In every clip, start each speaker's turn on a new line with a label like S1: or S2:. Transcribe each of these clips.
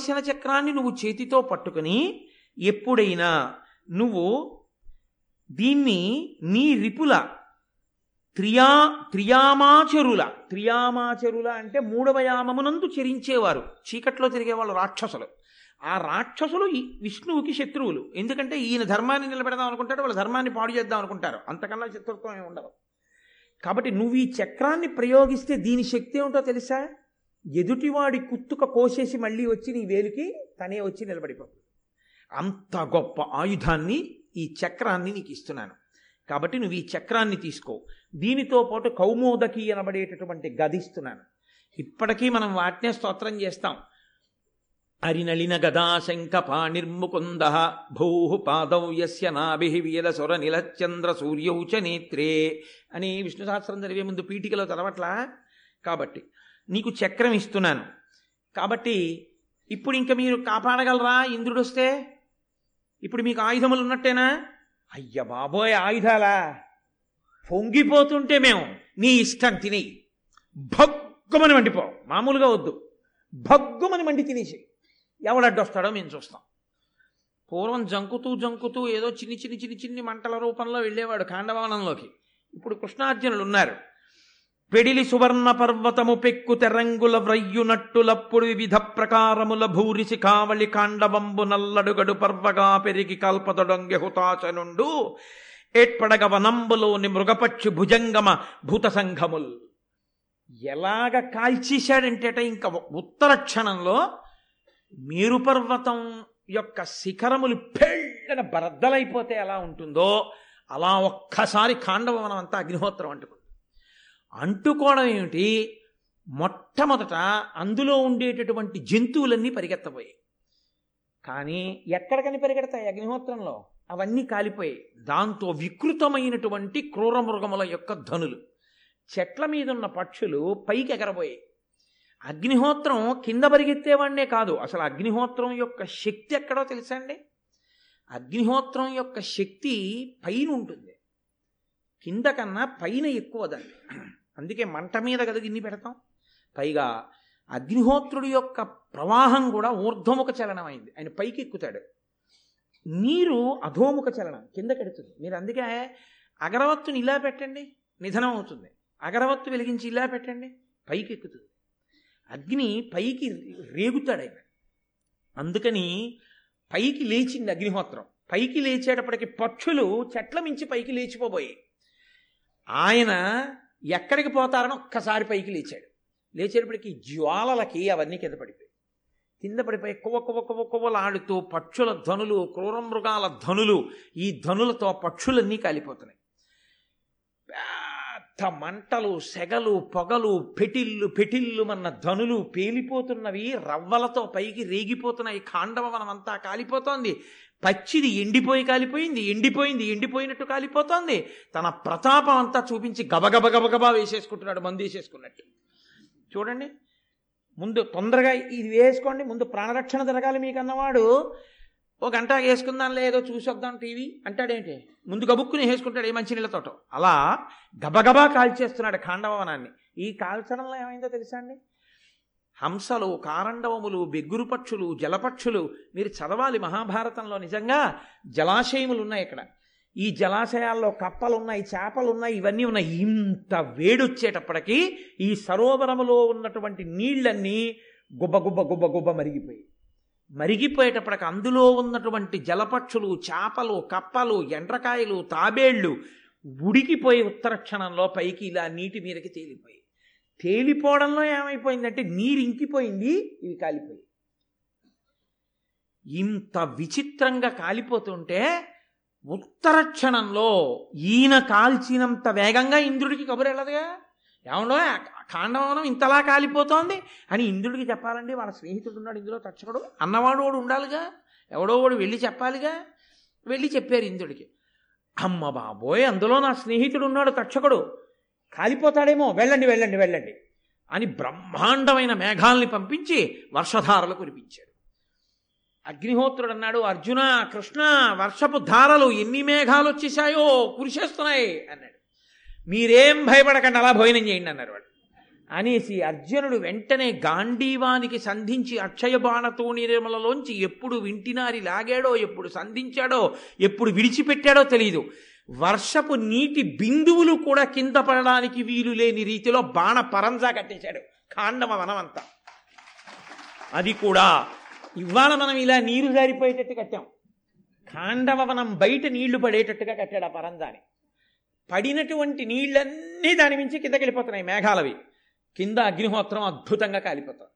S1: దర్శన చక్రాన్ని నువ్వు చేతితో పట్టుకుని ఎప్పుడైనా నువ్వు దీన్ని నీ రిపుల త్రియా త్రియామాచరుల త్రియామాచరుల అంటే మూడవ యామమునందు చెరించేవారు. చీకట్లో తిరిగేవాళ్ళు రాక్షసులు. ఆ రాక్షసులు ఈ విష్ణువుకి శత్రువులు. ఎందుకంటే ఈయన ధర్మాన్ని నిలబెడదాం అనుకుంటారు వాళ్ళ ధర్మాన్ని పాడు చేద్దాం అనుకుంటారు. అంతకన్నా శత్రుత్వం ఏమి ఉండదు కాబట్టి నువ్వు ఈ చక్రాన్ని ప్రయోగిస్తే దీని శక్తి ఏమిటో తెలుసా? ఎదుటివాడి కుత్తుక కోసేసి మళ్ళీ వచ్చి నీ వేలికి తనే వచ్చి నిలబడిపోతుంది. అంత గొప్ప ఆయుధాన్ని ఈ చక్రాన్ని నీకు ఇస్తున్నాను. కాబట్టి నువ్వు ఈ చక్రాన్ని తీసుకో. దీనితో పాటు కౌమోదకి అనబడేటటువంటి గదిస్తున్నాను ఇప్పటికీ మనం వాటినే స్తోత్రం చేస్తాం. అరినళిన గదాశంక పాణిర్ముకుంద భూ పాదౌ యస్య నాభి వీరసుర నిలచంద్ర సూర్యౌచ నేత్రే అని విష్ణు సహస్రం జరిగే ముందు పీఠికలో చదవట్లా? కాబట్టి నీకు చక్రం ఇస్తున్నాను. కాబట్టి ఇప్పుడు ఇంకా మీరు కాపాడగలరా? ఇంద్రుడు వస్తే ఇప్పుడు మీకు ఆయుధములు ఉన్నట్టేనా? అయ్య బాబోయ్ ఆయుధాలా? పొంగిపోతుంటే మేము నీ ఇష్టం తిని భగ్గుమని మండిపో. మామూలుగా వద్దు. భగ్గుమని మండి తినేసి ఎవడడ్డొస్తాడో మేము చూస్తాం. పూర్వం జంకుతూ జంకుతూ ఏదో చిన్ని చిన్ని చిన్ని చిన్ని మంటల రూపంలో వెళ్ళేవాడు కాండవనంలోకి ఇప్పుడు కృష్ణార్జునులు ఉన్నారు. పెడిలి సువర్ణ పర్వతము పెక్కు తెరంగుల వ్రయ్యునట్టులప్పుడు వివిధ ప్రకారముల భూరిసి కావళి కాండవంబు నల్లడుగడు పర్వగా పెరిగి కల్పతొడంగె హుతాచనుండు ఏట్పడగ వనంబులోని మృగపక్షి భుజంగమ భూత సంఘముల్ ఎలాగ కాల్చేశాడంటేట ఇంకా ఉత్తర క్షణంలో మీరు పర్వతం యొక్క శిఖరములు పెళ్ళన బరద్దలైపోతే ఎలా ఉంటుందో అలా ఒక్కసారి కాండవనం అంతా అగ్నిహోత్రం అంటుకుంది. అంటుకోవడం ఏమిటి? మొట్టమొదట అందులో ఉండేటటువంటి జంతువులన్నీ పరిగెత్తబోయాయి. కానీ ఎక్కడికని పరిగెడతాయి అగ్నిహోత్రంలో? అవన్నీ కాలిపోయాయి. దాంతో వికృతమైనటువంటి క్రూర మృగముల యొక్క ధనులు. చెట్ల మీద ఉన్న పక్షులు పైకి ఎగరబోయాయి. అగ్నిహోత్రం కింద పరిగెత్తేవాడినే కాదు. అసలు అగ్నిహోత్రం యొక్క శక్తి ఎక్కడో తెలుసా అండి? అగ్నిహోత్రం యొక్క శక్తి పైన ఉంటుంది. కింద కన్నా పైన ఎక్కువ దాన్ని అందుకే మంట మీద కదా గిన్ని పెడతాం. పైగా అగ్నిహోత్రుడి యొక్క ప్రవాహం కూడా ఊర్ధ్వముఖ చలనం అయింది ఆయన పైకి ఎక్కుతాడు నీరు అధోముఖ చలనం కిందకెడుతుంది మీరు అందుకే అగరవత్తుని ఇలా పెట్టండి నిధనం అవుతుంది. అగరవత్తు వెలిగించి ఇలా పెట్టండి పైకి ఎక్కుతుంది అగ్ని పైకి రేగుతాడు ఆయన. అందుకని పైకి లేచింది అగ్నిహోత్రం. పైకి లేచేటప్పటికి పక్షులు చెట్ల మించి పైకి లేచిపోబోయాయి. ఆయన ఎక్కడికి పోతారని ఒక్కసారి పైకి లేచాడు. లేచేటప్పటికి జ్వాలలకి అవన్నీ కింద పడిపోయి కింద పడిపోయి కువ్వ కువ్వ కువ్వ కువ్వలాడుతూ పక్షుల ధనులు క్రూరమృగాల ధనులు ఈ ధనులతో పక్షులన్నీ కాలిపోతున్నాయి. పెద్ద మంటలు సెగలు పొగలు పెటిల్లు పెటిల్లు మన ధనులు పేలిపోతున్నవి రవ్వలతో పైకి రేగిపోతున్నాయి. కాండవ మనమంతా కాలిపోతోంది. పచ్చిది ఎండిపోయి కాలిపోయింది ఎండిపోయింది ఎండిపోయినట్టు కాలిపోతోంది. తన ప్రతాపం అంతా చూపించి గబగబ గబగబా వేసేసుకుంటున్నాడు మందు వేసేసుకున్నట్టు. చూడండి ముందు తొందరగా ఇది వేసుకోండి ముందు ప్రాణరక్షణ జరగాలి మీకు అన్నవాడు. ఓ గంట వేసుకుందాం లేదో చూసొద్దాం టీవీ అంటాడేంటి? ముందు గబుక్కుని వేసుకుంటాడు ఏ మంచి నీళ్ళతోటో. అలా గబగబా కాల్చేస్తున్నాడు ఖాండవనాన్ని. ఈ కాల్చడంలో ఏమైందో తెలుసా అండి? హంసలు కారండవములు బెగ్గురు పక్షులు జలపక్షులు మీరు చదవాలి మహాభారతంలో నిజంగా. జలాశయములు ఉన్నాయి ఇక్కడ. ఈ జలాశయాల్లో కప్పలు ఉన్నాయి చేపలు ఉన్నాయి ఇవన్నీ ఉన్నాయి. ఇంత వేడొచ్చేటప్పటికీ ఈ సరోవరములో ఉన్నటువంటి నీళ్ళన్నీ గుబ్బ గుబ్బ గుబ్బ గుబ్బ మరిగిపోయి మరిగిపోయేటప్పటికి అందులో ఉన్నటువంటి జలపక్షులు చేపలు కప్పలు ఎండ్రకాయలు తాబేళ్ళు ఉడికిపోయి ఉత్తర క్షణంలో పైకి ఇలా నీటి మీదకి తేలిపోయి తేలిపోవడంలో ఏమైపోయిందంటే నీరు ఇంకిపోయింది ఇవి కాలిపోయి ఇంత విచిత్రంగా కాలిపోతుంటే ఉత్తర క్షణంలో ఈయన కాల్చినంత వేగంగా ఇంద్రుడికి కబురు వెళ్ళదుగా? ఏమండో కాండవనం ఇంతలా కాలిపోతోంది? అని ఇంద్రుడికి చెప్పాలండి వాళ్ళ స్నేహితుడు ఉన్నాడు ఇందులో తచ్చకడు అన్నవాడు వాడు ఉండాలిగా? ఎవడో వాడు వెళ్ళి చెప్పాలిగా? వెళ్ళి చెప్పారు ఇంద్రుడికి. అమ్మ బాబోయ్ అందులో నా స్నేహితుడు ఉన్నాడు తక్షకుడు. కాలిపోతాడేమో వెళ్ళండి వెళ్ళండి వెళ్ళండి అని బ్రహ్మాండమైన మేఘాల్ని పంపించి వర్షధారలు కురిపించాడు అగ్నిహోత్రుడు అన్నాడు అర్జున కృష్ణ వర్షపు ధారలు ఎన్ని మేఘాలు వచ్చేసాయో కురిసేస్తున్నాయి అన్నాడు. మీరేం భయపడకండి అలా భోజనం చేయండి అన్నారు వాడు. అనేసి అర్జునుడు వెంటనే గాంధీవానికి సంధించి అక్షయ బాణతో నిర్మలలోంచి ఎప్పుడు వింటినారి లాగాడో ఎప్పుడు సంధించాడో ఎప్పుడు విడిచిపెట్టాడో తెలియదు వర్షపు నీటి బిందువులు కూడా కింద పడడానికి వీలు లేని రీతిలో బాణ పరంజా కట్టేశాడు. కాండమ వనమంతా అది కూడా ఇవాళ మనం ఇలా నీరు జారిపోయేటట్టు కట్టాం. కాండవవనం బయట నీళ్ళు పడేటట్టుగా కట్టాడు ఆ పరంజాని. పడినటువంటి నీళ్ళన్నీ దాని మించి కిందకి వెళ్ళిపోతున్నాయి మేఘాలవి. కింద అగ్నిహోత్రం అద్భుతంగా కాలిపోతుంది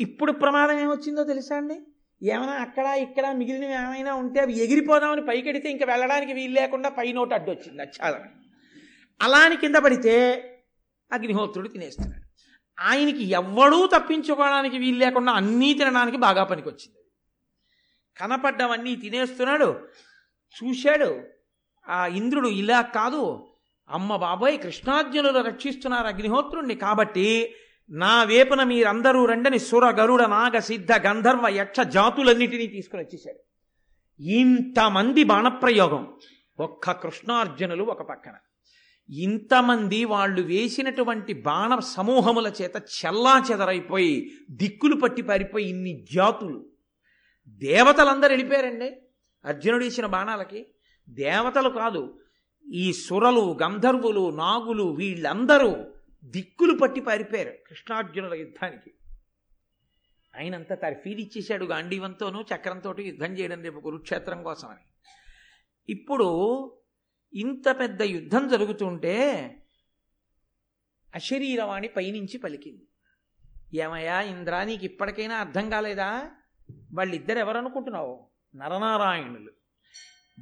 S1: ఇప్పుడు ప్రమాదం ఏమొచ్చిందో తెలుసా అండి? ఏమైనా అక్కడ ఇక్కడ మిగిలినవి ఏమైనా ఉంటే అవి ఎగిరిపోదామని పైకెడితే ఇంకా వెళ్ళడానికి వీలు లేకుండా పై నోటు అడ్డు వచ్చింది అచ్చాలని అలా అని కింద పడితే అగ్నిహోత్రుడు తినేస్తున్నాడు. ఆయనకి ఎవ్వడూ తప్పించుకోవడానికి వీలు లేకుండా అన్నీ తినడానికి బాగా పనికొచ్చింది. కనపడ్డవన్నీ తినేస్తున్నాడు. చూశాడు. ఆ ఇంద్రుడు ఇలా కాదు అమ్మ బాబోయ్ కృష్ణార్జునులు రక్షిస్తున్నారు అగ్నిహోత్రుణ్ణి కాబట్టి నా వేపున మీరందరూ రండని సుర గరుడ నాగ సిద్ధ గంధర్వ యక్ష జాతులన్నిటినీ తీసుకుని వచ్చేసాడు ఇంతమంది బాణప్రయోగం ఒక్క కృష్ణార్జునులు ఒక పక్కన. ఇంతమంది వాళ్ళు వేసినటువంటి బాణ సమూహముల చేత చెల్లా చెదరైపోయి దిక్కులు పట్టి పారిపోయి ఇన్ని జాతులు. దేవతలందరూ వెళ్ళిపోయారండి అర్జునుడు ఇచ్చిన బాణాలకి. దేవతలు కాదు ఈ సురలు గంధర్వులు నాగులు వీళ్ళందరూ దిక్కులు పట్టి పారిపోయారు కృష్ణార్జునుల యుద్ధానికి. ఆయనంతా తర్ఫీదిచ్చేశాడు గాంధీవంతోనూ చక్రంతో యుద్ధం చేయడం రేపు కురుక్షేత్రం కోసమని. ఇప్పుడు ఇంత పెద్ద యుద్ధం జరుగుతుంటే అశరీరవాణి పైనుంచి పలికింది. ఏమయ్యా ఇంద్రా నీకు ఇప్పటికైనా అర్థం కాలేదా? వాళ్ళిద్దరు ఎవరనుకుంటున్నావు? నరనారాయణులు.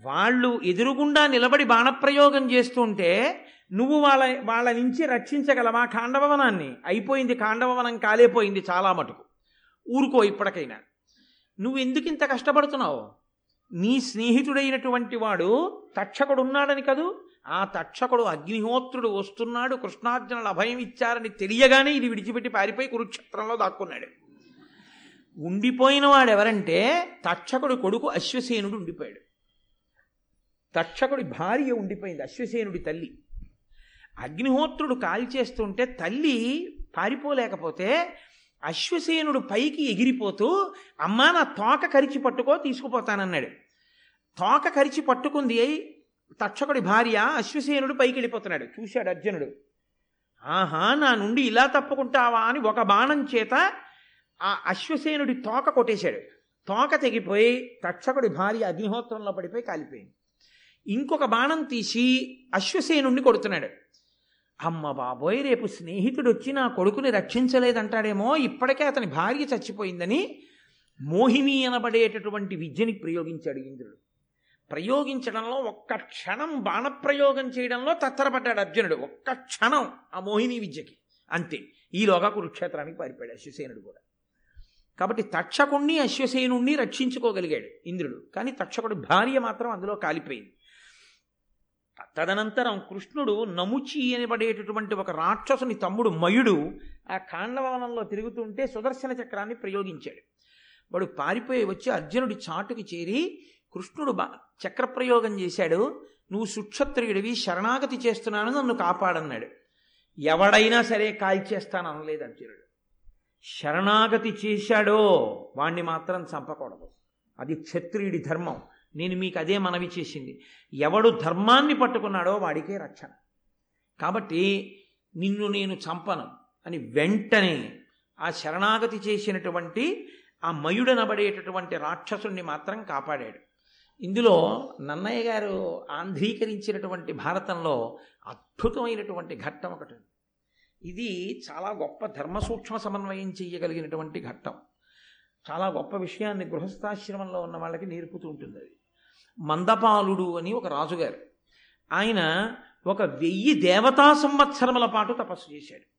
S1: వాళ్ళు ఎదురుగుండా నిలబడి బాణప్రయోగం చేస్తుంటే నువ్వు వాళ్ళ వాళ్ళ నుంచి రక్షించగలవా కాండవవనాన్ని అయిపోయింది కాండవవనం కాలేపోయింది చాలా మటుకు. ఊరుకో ఇప్పటికైనా. నువ్వు ఎందుకు ఇంత కష్టపడుతున్నావు? నీ స్నేహితుడైనటువంటి వాడు తక్షకుడు ఉన్నాడని కదూ? ఆ తక్షకుడు అగ్నిహోత్రుడు వస్తున్నాడు కృష్ణార్జునులు అభయం ఇచ్చారని తెలియగానే ఇది విడిచిపెట్టి పారిపోయి కురుక్షేత్రంలో దాక్కున్నాడు. ఉండిపోయిన వాడు ఎవరంటే తక్షకుడు కొడుకు అశ్వసేనుడు ఉండిపోయాడు. తక్షకుడి భార్య ఉండిపోయింది అశ్వసేనుడి తల్లి. అగ్నిహోత్రుడు కాల్చేస్తుంటే తల్లి పారిపోలేకపోతే అశ్వసేనుడు పైకి ఎగిరిపోతూ అమ్మా నా తోక కరిచి పట్టుకో తీసుకుపోతానన్నాడు. తోక కరిచి పట్టుకుంది తక్షకుడి భార్య అశ్వసేనుడు పైకి వెళ్ళిపోతున్నాడు. చూశాడు అర్జునుడు. ఆహా నా నుండి ఇలా తప్పుకుంటావా? అని ఒక బాణం చేత ఆ అశ్వసేనుడి తోక కొట్టేశాడు. తోక తెగిపోయి తక్షకుడి భార్య అగ్నిహోత్రంలో పడిపోయి కాలిపోయింది. ఇంకొక బాణం తీసి అశ్వసేనుణ్ణి కొడుతున్నాడు. అమ్మ బాబోయ్ రేపు స్నేహితుడు వచ్చి నా కొడుకుని రక్షించలేదంటాడేమో ఇప్పటికే అతని భార్య చచ్చిపోయిందని మోహిని అనబడేటటువంటి విద్యని ప్రయోగించాడు ఇంద్రుడు. ప్రయోగించడంలో ఒక్క క్షణం బాణప్రయోగం చేయడంలో తత్తరపడ్డాడు అర్జునుడు. ఒక్క క్షణం ఆ మోహిని విద్యకి. అంతే. ఈలోగా కురుక్షేత్రానికి పారిపోయాడు అశ్వసేనుడు కూడా. కాబట్టి తక్షకుణ్ణి అశ్వసేనుణ్ణి రక్షించుకోగలిగాడు ఇంద్రుడు. కానీ తక్షకుడి భార్య మాత్రం అందులో కాలిపోయింది. తదనంతరం కృష్ణుడు నముచి అనబడేటటువంటి ఒక రాక్షసుని తమ్ముడు మయుడు ఆ కాండవనంలో తిరుగుతుంటే సుదర్శన చక్రాన్ని ప్రయోగించాడు. వాడు పారిపోయి వచ్చి అర్జునుడి చాటుకి చేరి కృష్ణుడు బా చక్రప్రయోగం చేశాడు. నువ్వు సుక్షత్రియుడివి శరణాగతి చేస్తున్నాను నన్ను కాపాడన్నాడు. ఎవడైనా సరే కాల్చేస్తాను అనలేదు అర్జునుడు. శరణాగతి చేశాడో వాణ్ణి మాత్రం చంపకూడదు. అది క్షత్రియుడి ధర్మం. నేను మీకు అదే మనవి చేసింది. ఎవడు ధర్మాన్ని పట్టుకున్నాడో వాడికే రక్షణ. కాబట్టి నిన్ను నేను చంపను అని వెంటనే ఆ శరణాగతి చేసినటువంటి ఆ మయుడనబడేటటువంటి రాక్షసుణ్ణి మాత్రం కాపాడాడు. ఇందులో నన్నయ్య గారు ఆంధ్రీకరించినటువంటి భారతంలో అద్భుతమైనటువంటి ఘట్టం ఒకటి ఉంది. ఇది చాలా గొప్ప ధర్మ సూక్ష్మ సమన్వయం చేయగలిగినటువంటి ఘట్టం. చాలా గొప్ప విషయాన్ని గృహస్థాశ్రమంలో ఉన్న వాళ్ళకి నేర్పుతూ ఉంటుంది అది. మందపాలుడు అని ఒక రాజుగారు. ఆయన ఒక వెయ్యి దేవతా సంవత్సరముల పాటు తపస్సు చేశాడు.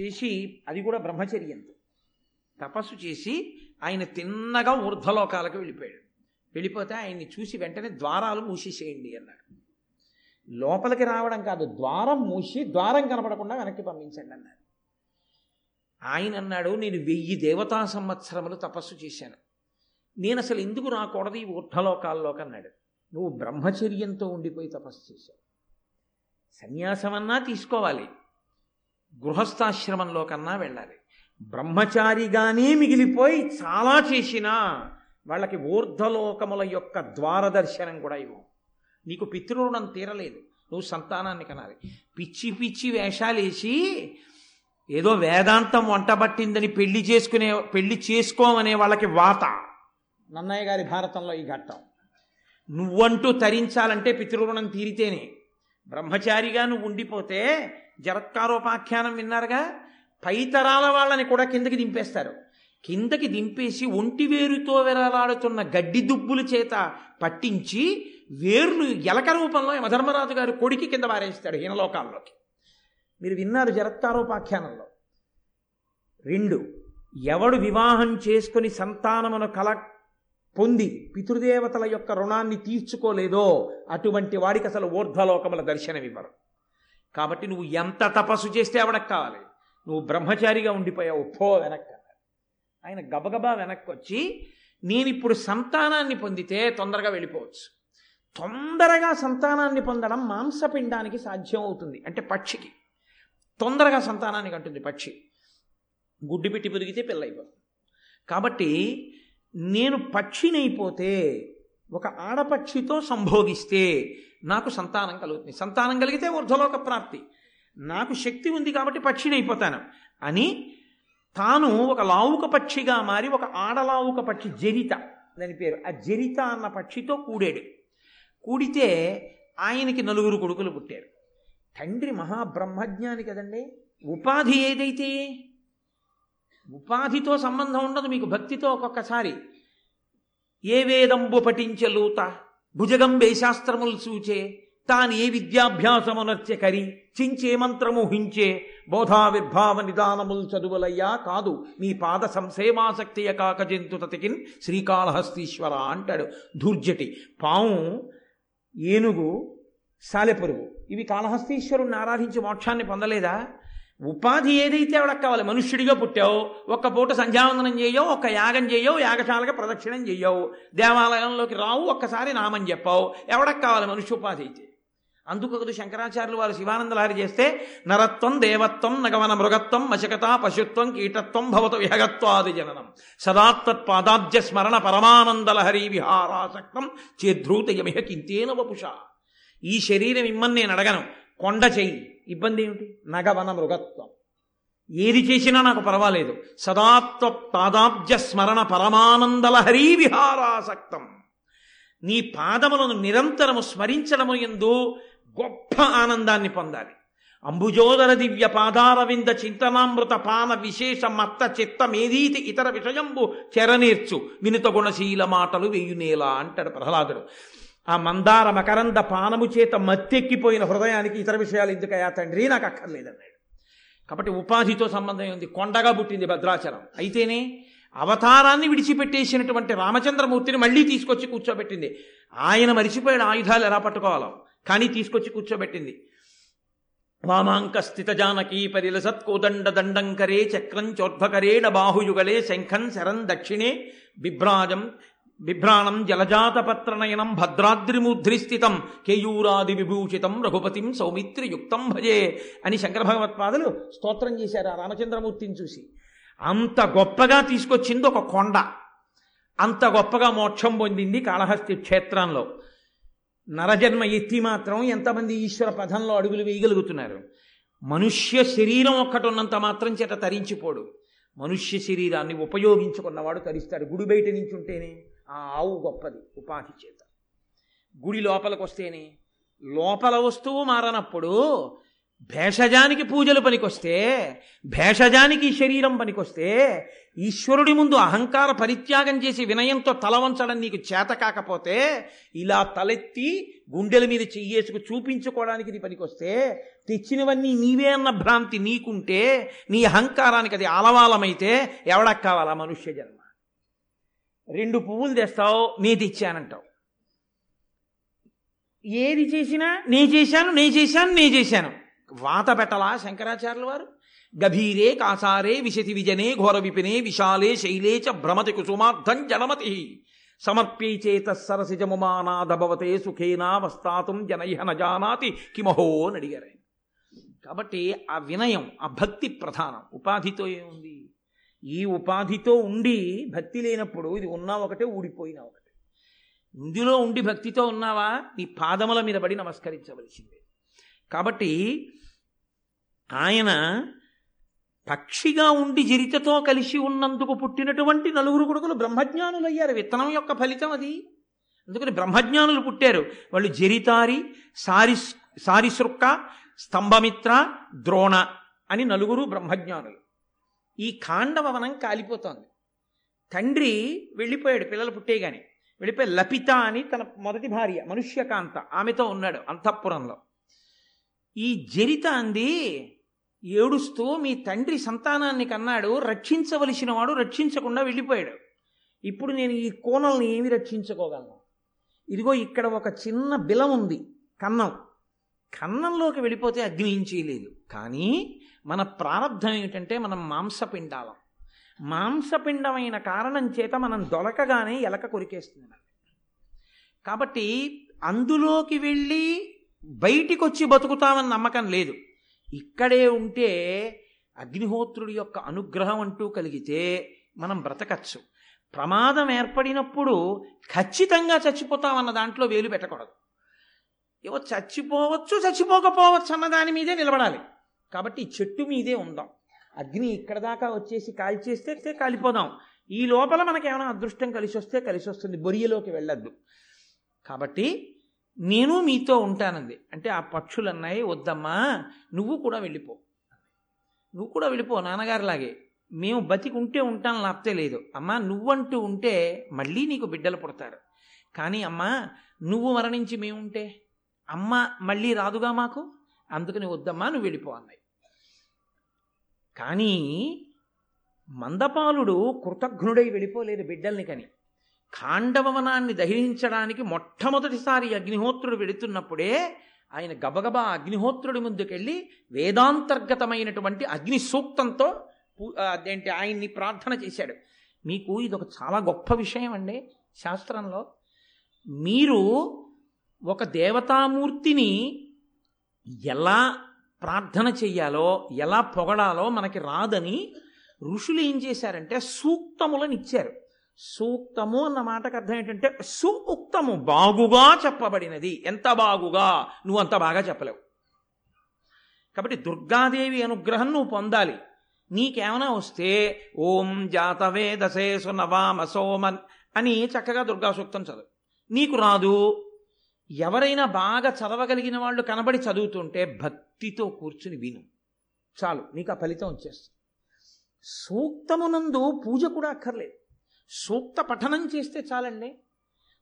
S1: చేసి అది కూడా బ్రహ్మచర్యంతో తపస్సు చేసి ఆయన తిన్నగా ఊర్ధ్వలోకాలకు వెళ్ళిపోయాడు. వెళ్ళిపోతే ఆయన్ని చూసి వెంటనే ద్వారాలు మూసేసేయండి అన్నాడు. లోపలికి రావడం కాదు ద్వారం మూసి ద్వారం కనపడకుండా వెనక్కి పంపించండి అన్నాడు. ఆయన అన్నాడు నేను వెయ్యి దేవతా సంవత్సరములు తపస్సు చేశాను. నేను అసలు ఎందుకు రాకూడదు ఈ ఊర్ధలోకాల్లోకి అన్నాడు నువ్వు బ్రహ్మచర్యంతో ఉండిపోయి తపస్సు చేశావు. సన్యాసమన్నా తీసుకోవాలి. గృహస్థాశ్రమంలో కన్నా వెళ్ళాలి. బ్రహ్మచారిగానే మిగిలిపోయి చాలా చేసినా వాళ్ళకి ఊర్ధలోకముల యొక్క ద్వారదర్శనం కూడా ఇవ్వు. నీకు పితృరుణం తీరలేదు. నువ్వు సంతానాన్ని కనాలి. పిచ్చి పిచ్చి వేషాలు వేసి ఏదో వేదాంతం వంటబట్టిందని పెళ్ళి చేసుకునే పెళ్ళి చేసుకోమనే వాళ్ళకి వాత. నన్నయ్య గారి భారతంలో ఈ ఘట్టం. నువ్వంటూ తరించాలంటే పితృరుణం తీరితేనే. బ్రహ్మచారిగా నువ్వు ఉండిపోతే జరత్కారోపాఖ్యానం విన్నారుగా? పైతరాల వాళ్ళని కూడా కిందకి దింపేస్తారు. కిందకి దింపేసి ఒంటి వేరుతో వెరలాడుతున్న గడ్డి దుబ్బుల చేత పట్టించి వేర్లు ఎలక రూపంలో యమధర్మరాజు గారు కొడికి కింద వారేస్తాడు హీనలోకాల్లోకి. మీరు విన్నారు జరత్కారోపాఖ్యానంలో. రెండు ఎవడు వివాహం చేసుకుని సంతానమును కల పొంది పితృదేవతల యొక్క రుణాన్ని తీర్చుకోలేదో అటువంటి వాడికి అసలు ఊర్ధ్వలోకముల దర్శనమివ్వరు. కాబట్టి నువ్వు ఎంత తపస్సు చేస్తే ఎవడకు కావాలి. నువ్వు బ్రహ్మచారిగా ఉండిపోయావు పో వెనక్కి ఆయన గబగబా వెనక్కి వచ్చి నేను ఇప్పుడు సంతానాన్ని పొందితే తొందరగా వెళ్ళిపోవచ్చు. తొందరగా సంతానాన్ని పొందడం మాంసపిండానికి సాధ్యం అవుతుంది అంటే పక్షికి. తొందరగా సంతానానికి అంటుంది పక్షి. గుడ్డు పెట్టి పెరిగితే పిల్లైపోతుంది కాబట్టి నేను పక్షినైపోతే ఒక ఆడపక్షితో సంభోగిస్తే నాకు సంతానం కలుగుతుంది. సంతానం కలిగితే ఊర్ధలోక ప్రాప్తి. నాకు శక్తి ఉంది కాబట్టి పక్షినైపోతాను. అని తాను ఒక లావుక పక్షిగా మారి ఒక ఆడలావుక పక్షి జరిత దాని పేరు. ఆ జరిత అన్న పక్షితో కూడాడు. కూడితే ఆయనకి నలుగురు కొడుకులు పుట్టారు. తండ్రి మహాబ్రహ్మజ్ఞాని కదండి. ఉపాధి ఏదైతే ఉపాధితో సంబంధం ఉండదు మీకు భక్తితో ఒక్కొక్కసారి. ఏ వేదంబు పఠించలూత భుజగంబే శాస్త్రములు సూచే తాను ఏ విద్యాభ్యాసమునర్చె కరి చించే మంత్రము హించే బోధావిర్భావ నిదానములు చదువులయ్యా కాదు నీ పాద సంసేవాసక్తియ కాక తతికిన్ శ్రీకాళహస్తీశ్వర అంటాడు. ధూర్జటి పాము ఏనుగు సాలెపురుగు ఇవి కాళహస్తీశ్వరుణ్ణి ఆరాధించి మోక్షాన్ని పొందలేదా? ఉపాధి ఏదైతే ఆవిడకు కావాలి మనుష్యుడిగా పుట్టావు ఒక్క పూట సంధ్యావందనం చేయవు ఒక్క యాగం చేయవు యాగశాలగా ప్రదక్షిణం చేయవు దేవాలయంలోకి రావు ఒక్కసారి నామం చెప్పావు ఎవడకు కావాలి మనుష్య ఉపాధి అయితే అందుకొకటి శంకరాచార్యులు వారు శివానందలహరి చేస్తే నరత్వం దేవత్వం నగమన మృగత్వం మశకత పశుత్వం కీటత్వం భవత విహగత్వాది జననం. సదాత్పాదాబ్జ స్మరణ పరమానందలహరి విహారాసక్తం చేద్రూతయమిహ కింతేన వపుష. ఈ శరీరం ఇమ్మని నేను అడగను కొండ చెయ్యి. ఇబ్బంది ఏమిటి? నగవన మృగత్వం. ఏది చేసినా నాకు పర్వాలేదు. సదాత్వ పాదాబ్జ స్మరణ పరమానందలహరీ విహారాసక్తం. నీ పాదములను నిరంతరము స్మరించడము ఎందు గొప్ప ఆనందాన్ని పొందాలి. అంబుజోదర దివ్య పాదారవింద చింతనామృత పాన విశేష మత్త చిత్తమేదీతి ఇతర విషయంబు చెరనేర్చు. వినుత గుణశీల మాటలు వెయ్యునేలా అంటాడు ప్రహ్లాదుడు. ఆ మందార మకరంద పానము చేత మత్తెక్కిపోయిన హృదయానికి ఇతర విషయాలు ఎందుకయా తండ్రి? నాకు అక్కర్లేదన్నాడు. కాబట్టి ఉపాధితో సంబంధం ఉంది కొండగా పుట్టింది భద్రాచలం. అయితేనే అవతారాన్ని విడిచిపెట్టేసినటువంటి రామచంద్రమూర్తిని మళ్ళీ తీసుకొచ్చి కూర్చోబెట్టింది. ఆయన మరిచిపోయాడు ఆయుధాలు ఎలా పట్టుకోవాలో? కానీ తీసుకొచ్చి కూర్చోబెట్టింది. వామాంక స్థిత జానకీ పరిలసత్ కోదండ దండంకరే చక్రం చోర్ధకరేణ బాహుయుగలే శంఖం శరం దక్షిణే బిభ్రాజం బిభ్రాణం జలజాతపత్రనయనం భద్రాద్రిముద్రిస్థితం కేయూరాది విభూషితం రఘుపతిం సౌమిత్రియుక్తం భజే అని శంకర భగవత్పాదులు స్తోత్రం చేశారు ఆ రామచంద్రమూర్తిని చూసి. అంత గొప్పగా తీసుకొచ్చింది ఒక కొండ. అంత గొప్పగా మోక్షం పొందింది కాళహస్తి క్షేత్రంలో. నరజన్మ ఎత్తి మాత్రం ఎంతమంది ఈశ్వర పథంలో అడుగులు వేయగలుగుతున్నారు. మనుష్య శరీరం ఒక్కటి ఉన్నంత మాత్రం చేత తరించిపోడు. మనుష్య శరీరాన్ని ఉపయోగించుకున్నవాడు తరిస్తాడు. గుడి బయట నుంచి ఉంటేనే ఆ ఆవు గొప్పది ఉపాధి చేత. గుడి లోపలికి వస్తేనే లోపల వస్తువు మారనప్పుడు భేషజానికి పూజలు పనికొస్తే భేషజానికి శరీరం పనికొస్తే ఈశ్వరుడి ముందు అహంకార పరిత్యాగం చేసి వినయంతో తల వంచడం నీకు చేత కాకపోతే ఇలా తలెత్తి గుండెల మీద చెయ్యేసుకు చూపించుకోవడానికి ఇది పనికొస్తే తెచ్చినవన్నీ నీవే అన్న భ్రాంతి నీకుంటే నీ అహంకారానికి అది ఆలవాలమైతే ఎవడక్కావాలా? మనుష్య జన్మ. రెండు పువ్వులు తెస్తావు నీ తెచ్చానంటావు ఏది చేసినా నే చేశాను నే చేశాను నే చేశాను. వాత పెట్టలా శంకరాచార్యుల వారు? గభీరే కాసారే విశతి విజనే ఘోర విపినే విశాలే శైలే చ భ్రమతి కుసుమార్థం జనమతి. సమర్పీచేత చేత సరసిజముమానాదభవతే సుఖేనా వస్తాతుం జనైహ నజానాతి కిమహో అని అడిగారు కాబట్టి ఆ వినయం ఆ భక్తి ప్రధానం. ఉపాధితో ఏముంది? ఈ ఉపాధితో ఉండి భక్తి లేనప్పుడు ఇది ఉన్నా ఒకటే ఊడిపోయినా ఒకటే. ఇందులో ఉండి భక్తితో ఉన్నావా? నీ పాదముల మీద పడి నమస్కరించవలసిందే. కాబట్టి ఆయన పక్షిగా ఉండి జరితతో కలిసి ఉన్నందుకు పుట్టినటువంటి నలుగురు కొడుకులు బ్రహ్మజ్ఞానులు అయ్యారు విత్తనం యొక్క ఫలితం అది. అందుకని బ్రహ్మజ్ఞానులు పుట్టారు. వాళ్ళు జరితారి సారి సారిసృక్క స్తంభమిత్ర ద్రోణ అని నలుగురు బ్రహ్మజ్ఞానులు. ఈ కాండవవనం కాలిపోతోంది. తండ్రి వెళ్ళిపోయాడు పిల్లలు పుట్టేగాని వెళ్ళిపోయి లపిత అని తన మొదటి భార్య మనుష్యకాంత ఆమెతో ఉన్నాడు అంతఃపురంలో. ఈ జరిత అంది ఏడుస్తూ మీ తండ్రి సంతానాన్ని కన్నాడు రక్షించవలసిన వాడు రక్షించకుండా వెళ్ళిపోయాడు. ఇప్పుడు నేను ఈ కోనల్ని ఏమి రక్షించుకోగలను? ఇదిగో ఇక్కడ ఒక చిన్న బిలం ఉంది కన్నం. కన్నంలోకి వెళ్ళిపోతే అగ్ని కానీ మన ప్రారంధం ఏమిటంటే మనం మాంసపిండాలం. మాంసపిండమైన కారణం చేత మనం దొలకగానే ఎలక కొరికేస్తుంది. కాబట్టి అందులోకి వెళ్ళి బయటికి వచ్చి బతుకుతామని నమ్మకం లేదు. ఇక్కడే ఉంటే అగ్నిహోత్రుడి యొక్క అనుగ్రహం అంటూ కలిగితే మనం బ్రతకచ్చు. ప్రమాదం ఏర్పడినప్పుడు ఖచ్చితంగా చచ్చిపోతామన్న దాంట్లో వేలు పెట్టకూడదు. ఏవో చచ్చిపోవచ్చు చచ్చిపోకపోవచ్చు అన్న దాని మీదే నిలబడాలి. కాబట్టి చెట్టు మీదే ఉందాం. అగ్ని ఇక్కడ దాకా వచ్చేసి కాల్చేస్తే కాలిపోదాం. ఈ లోపల మనకి అదృష్టం కలిసి వస్తే కలిసి వస్తుంది. బొరియలోకి వెళ్ళొద్దు. కాబట్టి నేను మీతో ఉంటానంది. అంటే ఆ పక్షులు అన్నాయి వద్దమ్మా నువ్వు కూడా వెళ్ళిపో. నువ్వు కూడా వెళ్ళిపో నాన్నగారిలాగే. మేము బతికి ఉంటే ఉంటాను లాప్తే లేదు. అమ్మా నువ్వంటూ ఉంటే మళ్ళీ నీకు బిడ్డలు పుడతారు. కానీ అమ్మా నువ్వు మరణించి మేముంటే? అమ్మ మళ్ళీ రాదుగా మాకు? అందుకని వద్దమ్మా నువ్వు వెళ్ళిపో అన్నాయి కానీ మందపాలుడు కృతఘ్నుడై వెళ్ళిపోలేదు బిడ్డల్ని కని. ఖాండవనాన్ని దహించడానికి మొట్టమొదటిసారి అగ్నిహోత్రుడు వెళుతున్నప్పుడే ఆయన గబగబా అగ్నిహోత్రుడి ముందుకెళ్ళి వేదాంతర్గతమైనటువంటి అగ్ని సూక్తంతో అదేంటి ఆయన్ని ప్రార్థన చేశాడు. మీకు ఇది ఒక చాలా గొప్ప విషయం అండి శాస్త్రంలో. మీరు ఒక దేవతామూర్తిని ఎలా ప్రార్థన చెయ్యాలో ఎలా పొగడాలో మనకి రాదని ఋషులు ఏం చేశారంటే సూక్తములను ఇచ్చారు. సూక్తము అన్న మాటకు అర్థం ఏంటంటే సూక్తము బాగుగా చెప్పబడినది. ఎంత బాగుగా? నువ్వు అంత బాగా చెప్పలేవు. కాబట్టి దుర్గాదేవి అనుగ్రహం నువ్వు పొందాలి. నీకేమైనా వస్తే ఓం జాతవే దశేసు నవామ సోమన్ అని చక్కగా దుర్గా సూక్తం చదువు. నీకు రాదు. ఎవరైనా బాగా చదవగలిగిన వాళ్ళు కనబడి చదువుతుంటే భక్తితో కూర్చుని విను. చాలు నీకు ఆ ఫలితం వచ్చేస్తుంది. సూక్తమునందు పూజ కూడా అక్కర్లేదు. సూక్త పఠనం చేస్తే చాలండి.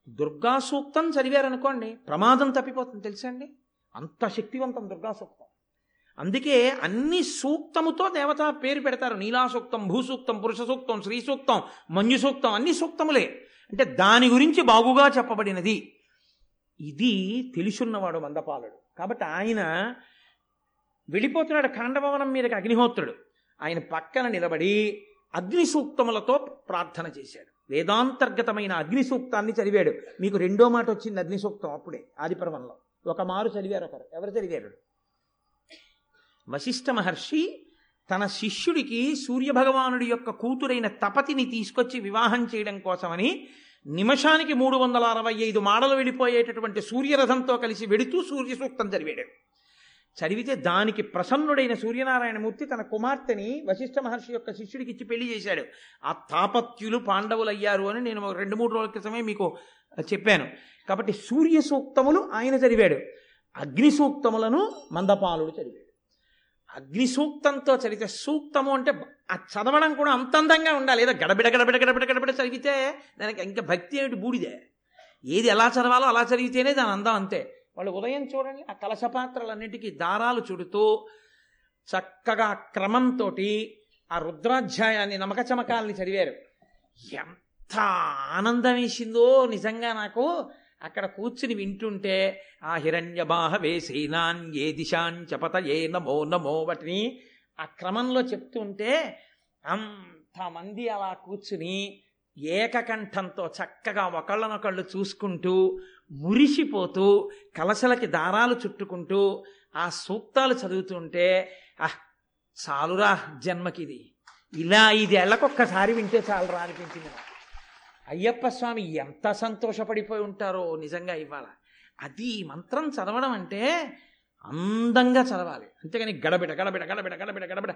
S1: దుర్గా సూక్తం చదివారనుకోండి ప్రమాదం తప్పిపోతుంది తెలుసా అండి? అంత శక్తివంతం దుర్గా సూక్తం. అందుకే అన్ని సూక్తముతో దేవత పేరు పెడతారు. నీలా సూక్తం భూసూక్తం పురుష సూక్తం శ్రీ సూక్తం మంజు సూక్తం అన్ని సూక్తములే. అంటే దాని గురించి బాగుగా చెప్పబడినది. ఇది తెలుసున్నవాడు మందపాలుడు. కాబట్టి ఆయన వెళ్ళిపోతున్నాడు ఖాండభవనం మీదకి అగ్నిహోత్రుడు. ఆయన పక్కన నిలబడి అగ్ని సూక్తములతో ప్రార్థన చేశాడు. వేదాంతర్గతమైన అగ్ని సూక్తాన్ని చదివాడు. మీకు రెండో మాట వచ్చింది అగ్ని సూక్తం అప్పుడే ఆదిపర్వంలో. ఒక మారు చదివారు ఒకరు. ఎవరు చదివారు? వశిష్ఠ మహర్షి తన శిష్యుడికి సూర్యభగవానుడి యొక్క కూతురైన తపతిని తీసుకొచ్చి వివాహం చేయడం కోసమని నిమిషానికి మూడు వందల అరవై ఐదు మాడలు వెళ్ళిపోయేటటువంటి సూర్యరథంతో కలిసి వెడుతూ సూర్య సూక్తం చదివాడు చదివితే దానికి ప్రసన్నుడైన సూర్యనారాయణమూర్తి తన కుమార్తెని వశిష్ఠ మహర్షి యొక్క శిష్యుడికి ఇచ్చి పెళ్ళి చేశాడు. ఆ తాపత్యులు పాండవులయ్యారు అని నేను రెండు మూడు రోజుల క్రితమే మీకు చెప్పాను. కాబట్టి సూర్య సూక్తములు ఆయన చదివాడు. అగ్ని సూక్తములను మందపాలుడు చదివాడు. అగ్ని సూక్తంతో చదివితే సూక్తము అంటే ఆ చదవడం కూడా అంత అందంగా ఉండాలి. ఏదో గడబిడ గడబిడ గడబిడ గడబిడ చదివితే దానికి ఇంకా భక్తి ఏమిటి? బూడిదే. ఏది ఎలా చదవాలో అలా చదివితేనే దాని అందం అంతే. వాళ్ళు ఉదయం చూడండి ఆ కలశపాత్రలన్నిటికీ దారాలు చుడుతూ చక్కగా క్రమంతో ఆ రుద్రాధ్యాయాన్ని నమక చమకాలని చదివారు. ఎంత ఆనందం వేసిందో నిజంగా నాకు. అక్కడ కూర్చుని వింటుంటే ఆ హిరణ్యబాహ వేసేనాన్ ఏ దిశాంచపత ఏ నమో నమో వాటిని ఆ క్రమంలో చెప్తుంటే అంతమంది అలా కూర్చుని ఏకకంఠంతో చక్కగా ఒకళ్ళనొకళ్ళు చూసుకుంటూ మురిసిపోతూ కలసలకి దారాలు చుట్టుకుంటూ ఆ సూక్తాలు చదువుతుంటే ఆహ్ చాలురా జన్మకిది ఇలా ఐదేళ్ళకొక్కసారి వింటే చాలురా అనిపించింది నాకు. అయ్యప్ప స్వామి ఎంత సంతోషపడిపోయి ఉంటారో నిజంగా ఇవ్వాల అది మంత్రం చదవడం అంటే అందంగా చదవాలి. అంతేగాని గడబిడ గడబిడ గడబిడ గడబిడ గడబిడ.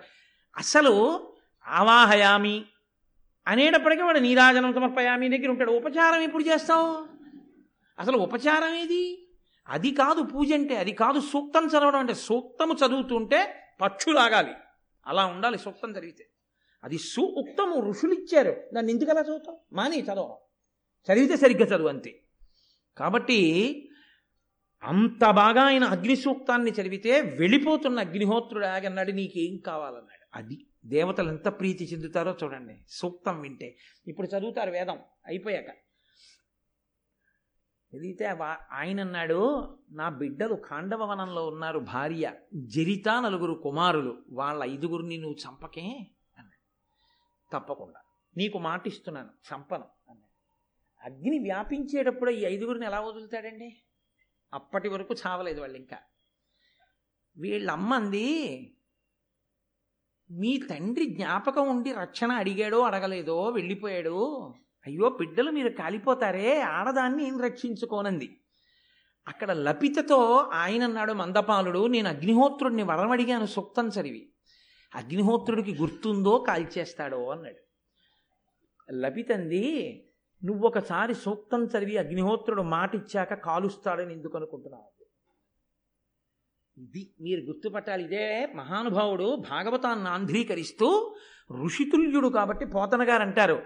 S1: అసలు ఆవాహయామి అనేటప్పటికీ వాడు నీరాజనం సమర్పయామి దగ్గర ఉంటాడు. ఉపచారం ఎప్పుడు చేస్తావు? అసలు ఉపచారం ఏది? అది కాదు పూజ అంటే అది కాదు సూక్తం చదవడం అంటే. సూక్తము చదువుతుంటే పక్షులాగాలి. అలా ఉండాలి సూక్తం చదివితే. అది సూక్తము ఋషులు ఇచ్చారు దాన్ని ఎందుకు అలా చదువుతాం? మాని చదవడం. చదివితే సరిగ్గా చదువు అంతే. కాబట్టి అంత బాగా ఆయన అగ్ని సూక్తాన్ని చదివితే వెళ్ళిపోతున్న అగ్నిహోత్రుడు ఆగన్నాడు నీకేం కావాలన్నాడు. అది దేవతలు ఎంత ప్రీతి చెందుతారో చూడండి. సూక్తం వింటే. ఇప్పుడు చదువుతారు వేదం అయిపోయాక. చదివితే ఆయన అన్నాడు నా బిడ్డలు ఖాండవ వనంలో ఉన్నారు భార్య. జరిత నలుగురు కుమారులు. వాళ్ళ ఐదుగురిని నువ్వు చంపకే తప్పకుండా. నీకు మాట ఇస్తున్నాను చంపను అన్నాడు. అగ్ని వ్యాపించేటప్పుడు ఈ ఐదుగురిని ఎలా వదులుతాడండి? అప్పటి వరకు చావలేదు వాళ్ళు ఇంకా. వీళ్ళమ్మంది మీ తండ్రి జ్ఞాపకం ఉండి రక్షణ అడిగాడో అడగలేదో వెళ్ళిపోయాడు. అయ్యో బిడ్డలు మీరు కాలిపోతారే ఆడదాన్ని ఏం రక్షించుకోనంది. అక్కడ లపితతో ఆయన అన్నాడు మందపాలుడు నేను అగ్నిహోత్రుడిని వరం అడిగాను సూక్తం చదివి. అగ్నిహోత్రుడికి గుర్తుందో కాల్చేస్తాడో అన్నాడు. లభితంది నువ్వొకసారి సూక్తం చదివి అగ్నిహోత్రుడు మాట ఇచ్చాక కాలుస్తాడని ఎందుకు అనుకుంటున్నావు? ఇది మీరు గుర్తుపట్టాలి. ఇదే మహానుభావుడు భాగవతాన్ని ఆంధ్రీకరిస్తూ ఋషితుల్యుడు కాబట్టి పోతన గారు అంటారు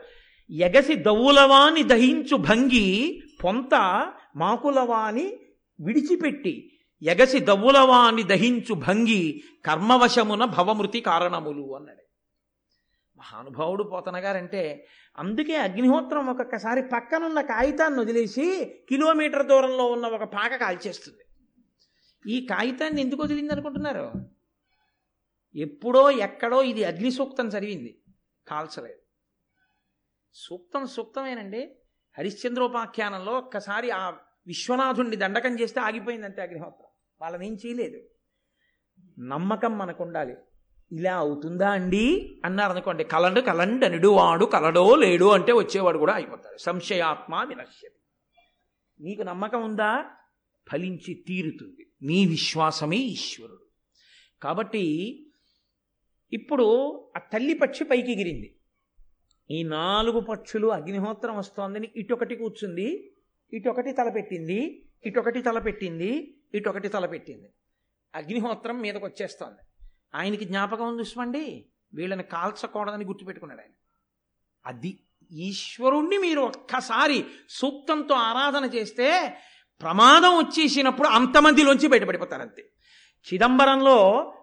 S1: ఎగసి దవ్వులవాని దహించు భంగి పొంత మాకులవాని విడిచిపెట్టి ఎగసి దవ్వులవాని దహించు భంగి కర్మవశమున భవమృతి కారణములు అన్నాడు. మహానుభావుడు పోతన గారంటే అందుకే అగ్నిహోత్రం ఒక్కొక్కసారి పక్కనున్న కాగితాన్ని వదిలేసి కిలోమీటర్ దూరంలో ఉన్న ఒక పాక కాల్చేస్తుంది. ఈ కాగితాన్ని ఎందుకు వదిలింది అనుకుంటున్నారు ఎప్పుడో ఎక్కడో ఇది అగ్ని సూక్తం చదివింది. కాల్చలేదు. సూక్తం సూక్తమేనండి. హరిశ్చంద్రోపాఖ్యానంలో ఒక్కసారి ఆ విశ్వనాథుణ్ణి దండకం చేస్తే ఆగిపోయిందంటే అగ్నిహోత్రం. వాళ్ళని ఏం చేయలేదు. నమ్మకం మనకు ఉండాలి ఇలా అవుతుందా అండి? అన్నారు అనుకోండి కలండు కలండు వాడు కలడో లేడు అంటే వచ్చేవాడు కూడా అయిపోతాడు. సంశయాత్మ వినశ్యతి. నీకు నమ్మకం ఉందా? ఫలించి తీరుతుంది. నీ విశ్వాసమే ఈశ్వరుడు. కాబట్టి ఇప్పుడు ఆ తల్లి పక్షి పైకి ఎగిరింది. ఈ నాలుగు పక్షులు అగ్నిహోత్రం వస్తోందని ఇటొకటి కూర్చుంది ఇటొకటి తలపెట్టింది ఇటొకటి తలపెట్టింది ఇటొకటి తలపెట్టింది. అగ్నిహోత్రం మీదకి వచ్చేస్తోంది ఆయనకి జ్ఞాపకం ఉంది చూసుకోండి వీళ్ళని కాల్చకూడదని గుర్తుపెట్టుకున్నాడు ఆయన. అది ఈశ్వరుణ్ణి మీరు ఒక్కసారి సూక్తంతో ఆరాధన చేస్తే ప్రమాదం వచ్చేసినప్పుడు అంతమందిలోంచి బయటపడిపోతారు అంతే చిదంబరంలో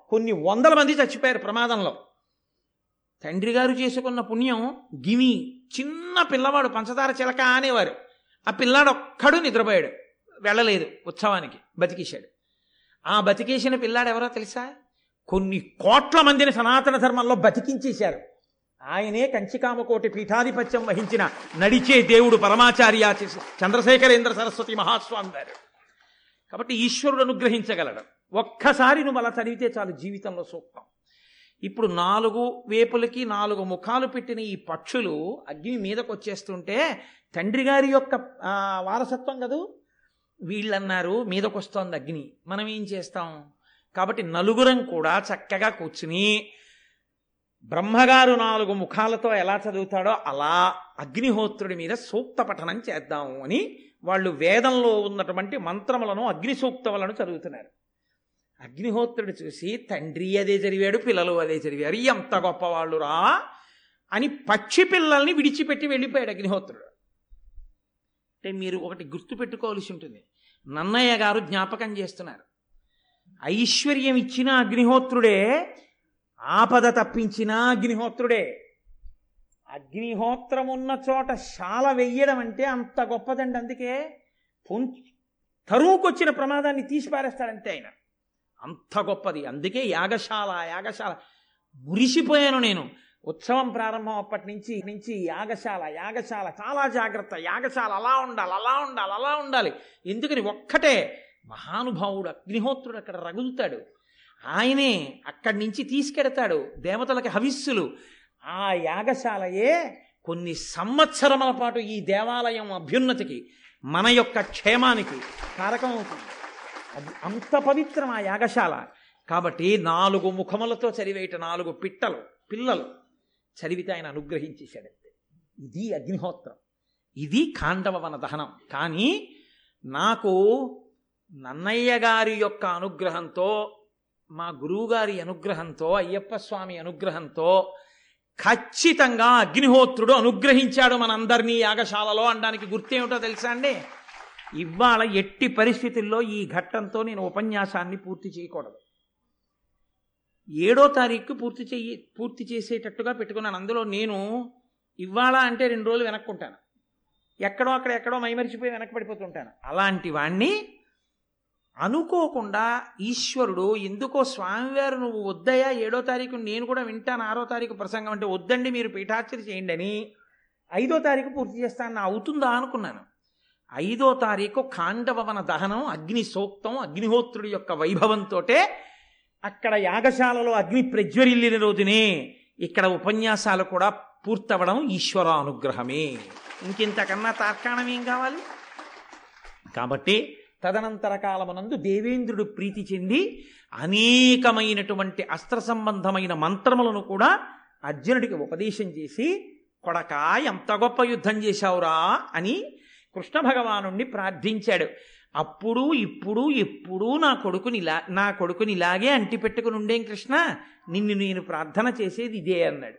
S1: కొన్ని వందల మంది చచ్చిపోయారు ప్రమాదంలో. తండ్రి గారు చేసుకున్న పుణ్యం గిమి చిన్న పిల్లవాడు పంచదార చిలక అనేవారు. ఆ పిల్లాడు ఒక్కడు నిద్రపోయాడు. వెళ్ళలేదు ఉత్సవానికి బతికేశాడు. ఆ బతికేసిన పిల్లాడు ఎవరో తెలుసా? కొన్ని కోట్ల మందిని సనాతన ధర్మంలో బతికించేశారు. ఆయనే కంచికామకోటి పీఠాధిపత్యం వహించిన నడిచే దేవుడు పరమాచార్య చంద్రశేఖరేంద్ర సరస్వతి మహాస్వామి గారు. కాబట్టి ఈశ్వరుడు అనుగ్రహించగలడు. ఒక్కసారి నువ్వు అలా చదివితే చాలు జీవితంలో సూక్తం. ఇప్పుడు నాలుగు వేపులకి నాలుగు ముఖాలు పెట్టిన ఈ పక్షులు అగ్ని మీదకు వచ్చేస్తుంటే తండ్రి గారి యొక్క వారసత్వం కదూ? వీళ్ళన్నారు మీదకు వస్తోంది అగ్ని. మనం ఏం చేస్తాం? కాబట్టి నలుగురం కూడా చక్కగా కూర్చుని బ్రహ్మగారు నాలుగు ముఖాలతో ఎలా చదువుతాడో అలా అగ్నిహోత్రుడి మీద సూక్త పఠనం చేద్దాము అని వాళ్ళు వేదంలో ఉన్నటువంటి మంత్రములను అగ్ని సూక్తములను చదువుతున్నారు. అగ్నిహోత్రుడు చూసి తండ్రి అదే చదివాడు పిల్లలు అదే చదివారు ఎంత గొప్పవాళ్ళు రా అని పక్షి పిల్లల్ని విడిచిపెట్టి వెళ్ళిపోయాడు అగ్నిహోత్రుడు. అంటే మీరు ఒకటి గుర్తుపెట్టుకోవాల్సి ఉంటుంది. నన్నయ్య గారు జ్ఞాపకం చేస్తున్నారు. ఐశ్వర్యం ఇచ్చిన అగ్నిహోత్రుడే ఆపద తప్పించిన అగ్నిహోత్రుడే. అగ్నిహోత్రం ఉన్న చోట శాల వెయ్యడం అంటే అంత గొప్పదండి. అందుకే తరువుకొచ్చిన ప్రమాదాన్ని తీసి పారేస్తాడంతే ఆయన. అంత గొప్పది. అందుకే యాగశాల యాగశాల. మురిసిపోయాను నేను. ఉత్సవం ప్రారంభం అప్పటి నుంచి నుంచి యాగశాల యాగశాల చాలా జాగ్రత్త యాగశాల అలా ఉండాలి అలా ఉండాలి అలా ఉండాలి. ఎందుకని ఒక్కటే మహానుభావుడు అగ్నిహోత్రుడు అక్కడ రగులుతాడు. ఆయనే అక్కడి నుంచి తీసుకెడతాడు దేవతలకి హవిస్సులు. ఆ యాగశాలయే కొన్ని సంవత్సరముల పాటు ఈ దేవాలయం అభ్యున్నతికి మన యొక్క క్షేమానికి కారకం అవుతుంది. అది అంత పవిత్రం ఆ యాగశాల. కాబట్టి నాలుగు ముఖములతో చదివేట నాలుగు పిట్టలు పిల్లలు. చదివితే ఆయన అనుగ్రహించేశాడంతే ఇది అగ్నిహోత్రం. ఇది కాండవ వన దహనం. కానీ నాకు నన్నయ్య గారి యొక్క అనుగ్రహంతో మా గురువుగారి అనుగ్రహంతో అయ్యప్ప స్వామి అనుగ్రహంతో ఖచ్చితంగా అగ్నిహోత్రుడు అనుగ్రహించాడు మనందరినీ యాగశాలలో అనడానికి గుర్తేమిటో తెలుసా అండి? ఇవాళ ఎట్టి పరిస్థితుల్లో ఈ ఘట్టంతో నేను ఉపన్యాసాన్ని పూర్తి చేయకూడదు. ఏడో తారీఖు పూర్తి చెయ్యి పూర్తి చేసేటట్టుగా పెట్టుకున్నాను. అందులో నేను ఇవాళ అంటే రెండు రోజులు వెనక్కుంటాను. ఎక్కడో అక్కడ ఎక్కడో మైమరిచిపోయి వెనక్కి పడిపోతుంటాను అలాంటి వాణ్ణి అనుకోకుండా ఈశ్వరుడు ఎందుకో స్వామివారు నువ్వు వద్దయా ఏడో తారీఖు నేను కూడా వింటాను. ఆరో తారీఖు ప్రసంగం అంటే వద్దండి మీరు పీఠార్చన చేయండి అని ఐదో తారీఖు పూర్తి చేస్తాను. అవుతుందా అనుకున్నాను. ఐదో తారీఖు కాండభవన దహనం అగ్ని సూక్తం అగ్నిహోత్రుడి యొక్క వైభవంతో అక్కడ యాగశాలలో అగ్ని ప్రజ్వరిల్లిన రోజునే ఇక్కడ ఉపన్యాసాలు కూడా పూర్తవడం ఈశ్వరానుగ్రహమే. ఇంకింతకన్నా తార్కాణం ఏం కావాలి? కాబట్టి తదనంతర కాలమునందు దేవేంద్రుడు ప్రీతి చెంది అనేకమైనటువంటి అస్త్ర సంబంధమైన మంత్రములను కూడా అర్జునుడికి ఉపదేశం చేసి కొడక ఎంత గొప్ప యుద్ధం చేశావురా అని కృష్ణ భగవానుణ్ణి ప్రార్థించాడు. అప్పుడు ఇప్పుడు ఎప్పుడూ నా కొడుకుని ఇలా నా కొడుకుని ఇలాగే అంటిపెట్టుకుని ఉండేం కృష్ణ? నిన్ను నేను ప్రార్థన చేసేది ఇదే అన్నాడు.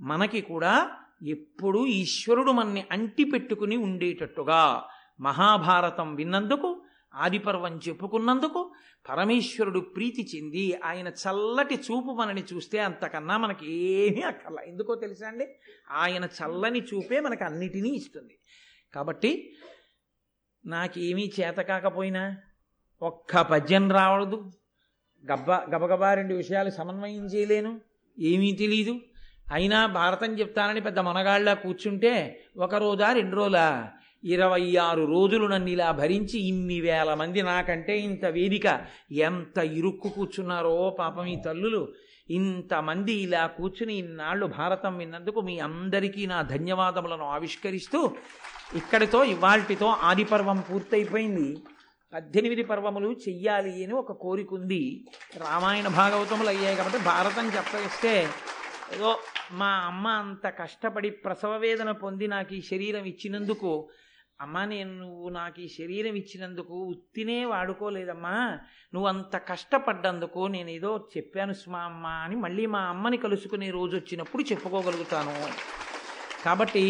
S1: మనకి కూడా ఎప్పుడు ఈశ్వరుడు మనని అంటిపెట్టుకుని ఉండేటట్టుగా మహాభారతం విన్నందుకు ఆదిపర్వం చెప్పుకున్నందుకు పరమేశ్వరుడు ప్రీతి చెంది ఆయన చల్లటి చూపు మనని చూస్తే అంతకన్నా మనకి ఏమీ అక్కర్లా. ఎందుకో తెలుసా అండి? ఆయన చల్లని చూపే మనకు అన్నిటినీ ఇస్తుంది. కాబట్టి నాకేమీ చేత కాకపోయినా ఒక్క పద్యం రావడదు. గబ్బ గబగబా రెండు విషయాలు సమన్వయం చేయలేను. ఏమీ తెలీదు. అయినా భారతం చెప్తానని పెద్ద మనగాళ్ళ కూర్చుంటే ఒక రోజా రెండు రోజులా? ఇరవై ఆరు రోజులు నన్ను ఇలా భరించి ఇన్ని వేల మంది నాకంటే ఇంత వేదిక ఎంత ఇరుక్కు కూర్చున్నారో పాపం ఈ తల్లులు. ఇంతమంది ఇలా కూర్చుని ఇన్నాళ్ళు భారతం విన్నందుకు మీ అందరికీ నా ధన్యవాదములను ఆవిష్కరిస్తూ ఇక్కడితో ఇవాల్టితో ఆదిపర్వం పూర్తయిపోయింది. పద్దెనిమిది పర్వములు చెయ్యాలి అని ఒక కోరిక ఉంది రామాయణ భాగవతములు అయ్యాయి కాబట్టి భారతం చెప్పేస్తే ఏదో మా అమ్మ అంత కష్టపడి ప్రసవ వేదన పొంది నాకు ఈ శరీరం ఇచ్చినందుకు అమ్మా నేను నువ్వు నాకు ఈ శరీరం ఇచ్చినందుకు ఉత్తినే వాడుకోలేదమ్మా. నువ్వు అంత కష్టపడ్డందుకు నేను ఏదో చెప్పాను సుమా అమ్మ అని మళ్ళీ మా అమ్మని కలుసుకునే రోజు వచ్చినప్పుడు చెప్పుకోగలుగుతాను. కాబట్టి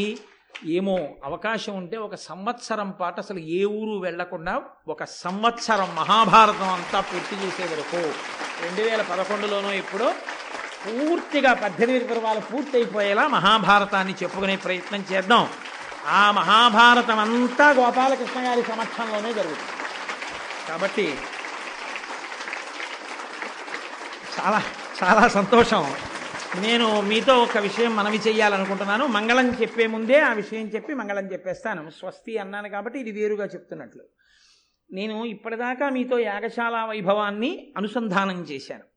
S1: ఏమో అవకాశం ఉంటే ఒక సంవత్సరం పాటు అసలు ఏ ఊరు వెళ్ళకుండా ఒక సంవత్సరం మహాభారతం అంతా పూర్తి చేసే వరకు రెండు వేల పదకొండులోనో ఎప్పుడో పూర్తిగా పద్దెనిమిది పర్వాలు పూర్తయిపోయేలా మహాభారతాన్ని చెప్పుకునే ప్రయత్నం చేద్దాం. ఆ మహాభారతం అంతా గోపాలకృష్ణ గారి సమక్షంలోనే జరుగుతుంది. కాబట్టి చాలా చాలా సంతోషం. నేను మీతో ఒక విషయం మనవి చేయాలనుకుంటున్నాను మంగళం చెప్పే ముందే ఆ విషయం చెప్పి మంగళం చెప్పేస్తాను. స్వస్తి అన్నాను కాబట్టి ఇది వేరుగా చెప్తున్నట్లు. నేను ఇప్పటిదాకా మీతో యాగశాల వైభవాన్ని అనుసంధానం చేశాను.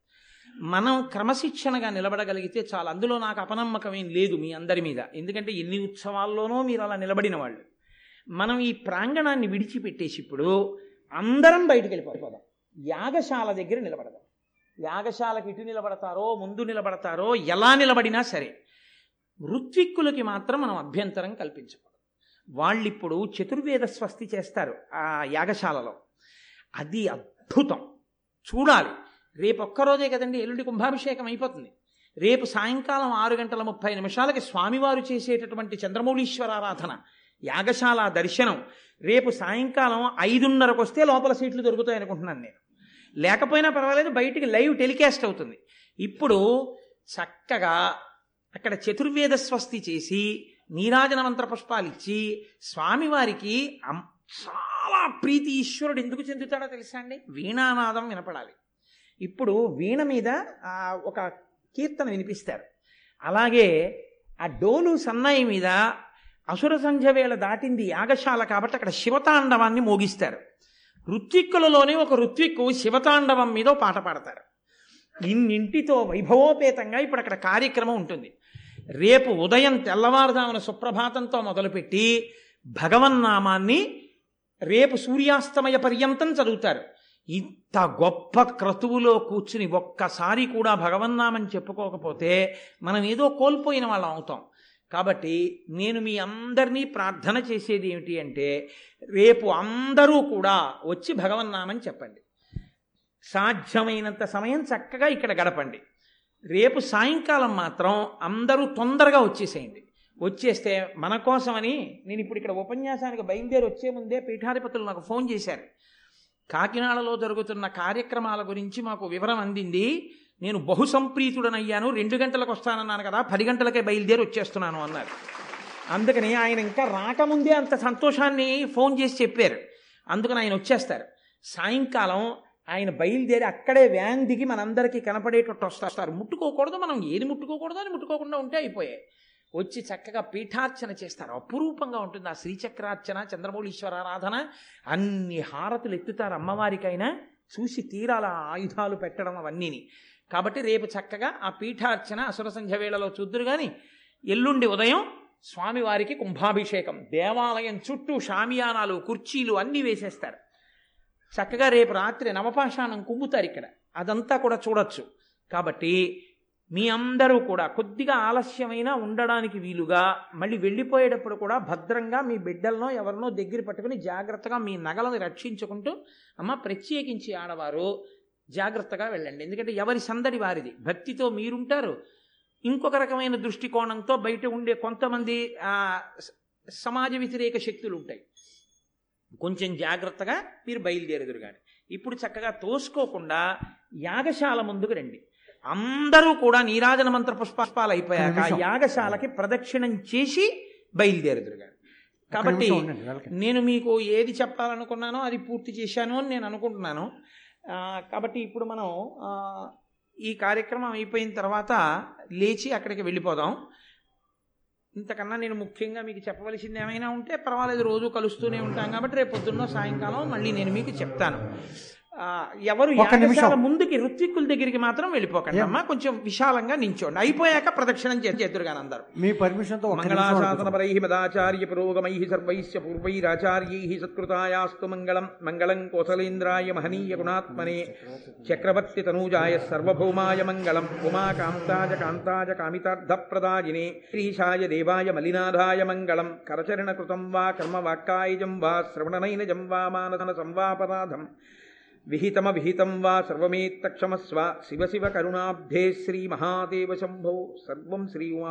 S1: మనం క్రమశిక్షణగా నిలబడగలిగితే చాలా. అందులో నాకు అపనమ్మకం ఏం లేదు మీ అందరి మీద. ఎందుకంటే ఎన్ని ఉత్సవాల్లోనో మీరు అలా నిలబడిన వాళ్ళు. మనం ఈ ప్రాంగణాన్ని విడిచిపెట్టేసి ఇప్పుడు అందరం బయటికి వెళ్ళిపోదాం యాగశాల దగ్గర నిలబడదాం. యాగశాలకు ఇటు నిలబడతారో ముందు నిలబడతారో ఎలా నిలబడినా సరే ఋత్విక్కులకి మాత్రం మనం అభ్యంతరం కల్పించకూడదు. వాళ్ళిప్పుడు చతుర్వేద స్వస్తి చేస్తారు ఆ యాగశాలలో. అది అద్భుతం. చూడాలి. రేపు ఒక్కరోజే కదండి ఎల్లుండి కుంభాభిషేకం అయిపోతుంది. రేపు సాయంకాలం ఆరు గంటల ముప్పై నిమిషాలకి స్వామివారు చేసేటటువంటి చంద్రమౌళీశ్వరారాధన యాగశాల దర్శనం. రేపు సాయంకాలం ఐదున్నరకు వస్తే లోపల సీట్లు దొరుకుతాయి అనుకుంటున్నాను నేను. లేకపోయినా పర్వాలేదు బయటికి లైవ్ టెలికాస్ట్ అవుతుంది. ఇప్పుడు చక్కగా అక్కడ చతుర్వేద స్వస్తి చేసి నీరాజన మంత్ర పుష్పాలు ఇచ్చి స్వామివారికి చాలా ప్రీతి ఈశ్వరుడు ఎందుకు చెందుతాడో తెలుసా అండి? వీణానాదం వినపడాలి. ఇప్పుడు వీణ మీద ఒక కీర్తన వినిపిస్తారు. అలాగే ఆ డోలు సన్నాయి మీద అసుర సంధ్య వేళ దాటింది యాగశాల కాబట్టి అక్కడ శివతాండవాన్ని మోగిస్తారు. ఋత్విక్కులలోనే ఒక ఋత్విక్కు శివతాండవం మీద పాట పాడతారు. ఇన్నింటితో వైభవోపేతంగా ఇప్పుడు అక్కడ కార్యక్రమం ఉంటుంది. రేపు ఉదయం తెల్లవారుజామున సుప్రభాతంతో మొదలుపెట్టి భగవన్నామాన్ని రేపు సూర్యాస్తమయ పర్యంతం చదువుతారు. ఇంత గొప్ప క్రతువులో కూర్చుని ఒక్కసారి కూడా భగవన్నామని చెప్పుకోకపోతే మనం ఏదో కోల్పోయిన వాళ్ళం అవుతాం. కాబట్టి నేను మీ అందరినీ ప్రార్థన చేసేది ఏమిటి అంటే రేపు అందరూ కూడా వచ్చి భగవన్నామని చెప్పండి. సాధ్యమైనంత సమయం చక్కగా ఇక్కడ గడపండి. రేపు సాయంకాలం మాత్రం అందరూ తొందరగా వచ్చేసేయండి. వచ్చేస్తే మన కోసమని నేను ఇప్పుడు ఇక్కడ ఉపన్యాసానికి బయలుదేరి వచ్చే ముందే పీఠాధిపతులు నాకు ఫోన్ చేశారు. కాకినాడలో జరుగుతున్న కార్యక్రమాల గురించి మాకు వివరం అందింది. నేను బహు సంప్రీతుడనయ్యాను రెండు గంటలకు వస్తానన్నాను కదా పది గంటలకే బయలుదేరి వచ్చేస్తున్నాను అన్నారు. అందుకని ఆయన ఇంకా రాకముందే అంత సంతోషాన్ని ఫోన్ చేసి చెప్పారు. అందుకని ఆయన వచ్చేస్తారు. సాయంకాలం ఆయన బయలుదేరి అక్కడే వ్యాన్ దిగి మనందరికీ కనపడేటట్టు వస్తారు. ముట్టుకోకూడదు మనం ఏది ముట్టుకోకూడదు అని ముట్టుకోకుండా ఉంటే అయిపోయాయి. వచ్చి చక్కగా పీఠార్చన చేస్తారు. అపురూపంగా ఉంటుంది ఆ శ్రీచక్రార్చన చంద్రమౌళీశ్వర ఆరాధన అన్ని హారతులు ఎత్తుతారు అమ్మవారికైనా. చూసి తీరాల ఆయుధాలు పెట్టడం అవన్నీని. కాబట్టి రేపు చక్కగా ఆ పీఠార్చన అసుర సంధ్య వేళలో చూద్దురు కానీ ఎల్లుండి ఉదయం స్వామివారికి కుంభాభిషేకం. దేవాలయం చుట్టూ షామియానాలు కుర్చీలు అన్నీ వేసేస్తారు. చక్కగా రేపు రాత్రి నవపాషాణం కుంగుతారు ఇక్కడ. అదంతా కూడా చూడొచ్చు. కాబట్టి మీ అందరూ కూడా కొద్దిగా ఆలస్యమైనా ఉండడానికి వీలుగా మళ్ళీ వెళ్ళిపోయేటప్పుడు కూడా భద్రంగా మీ బిడ్డలనో ఎవరినో దగ్గర పట్టుకుని జాగ్రత్తగా మీ నగలను రక్షించుకుంటూ అమ్మ ప్రత్యేకించి ఆడవారు జాగ్రత్తగా వెళ్ళండి. ఎందుకంటే ఎవరి సందడి వారిది. భక్తితో మీరుంటారు. ఇంకొక రకమైన దృష్టికోణంతో బయట ఉండే కొంతమంది సమాజ వ్యతిరేక శక్తులు ఉంటాయి కొంచెం జాగ్రత్తగా మీరు బయలుదేరెదురు కానీ ఇప్పుడు చక్కగా తోసుకోకుండా యాగశాల ముందుకు రండి. అందరూ కూడా నీరాజన మంత్ర పుష్పాలు అయిపోయాక యాగశాలకి ప్రదక్షిణం చేసి బయలుదేరుదురు కానీ కాబట్టి నేను మీకు ఏది చెప్పాలనుకున్నానో అది పూర్తి చేశాను అని నేను అనుకుంటున్నాను. కాబట్టి ఇప్పుడు మనం ఈ కార్యక్రమం అయిపోయిన తర్వాత లేచి అక్కడికి వెళ్ళిపోదాం. ఇంతకన్నా నేను ముఖ్యంగా మీకు చెప్పవలసింది ఏమైనా ఉంటే పర్వాలేదు రోజు కలుస్తూనే ఉంటాం కాబట్టి రేపు పొద్దున్న సాయంకాలం మళ్ళీ నేను మీకు చెప్తాను. ఎవరు యాగశాల ముందుకి ఋత్విక్కుల దగ్గరికి మాత్రం వెళ్ళిపోకండి అమ్మా. కొంచెం విశాలంగా నించోండి. అయిపోయాక ప్రదక్షిణం చేద్దరు కానీ అందరు
S2: మీ పర్మిషన్తో
S1: మంగళాశాసన పరై మదాచార్య పురోగమై సర్వైశ్య పూర్వైరాచార్యై సత్కృతాయాస్తు మంగళం. మంగళం కోసలేంద్రాయ మహనీయ గుణాత్మనే. చక్రవర్తి తనూజాయ సర్వభౌమాయ మంగళం. ఉమాకాంతాయ కాంతాయ కామితార్థప్రదాయినే. శ్రీశాయ దేవాయ మలినాథాయ మంగళం. కరచరణకృతం వా కర్మవాక్కాయజం వా శ్రవణనైనజం వా మానసన సంవాపరాధం विहितमभिहितं वा सर्वमेत्तक्षमस्व शिव शिव करुणाब्धे श्रीमहादेवशम्भो सर्व श्रीवा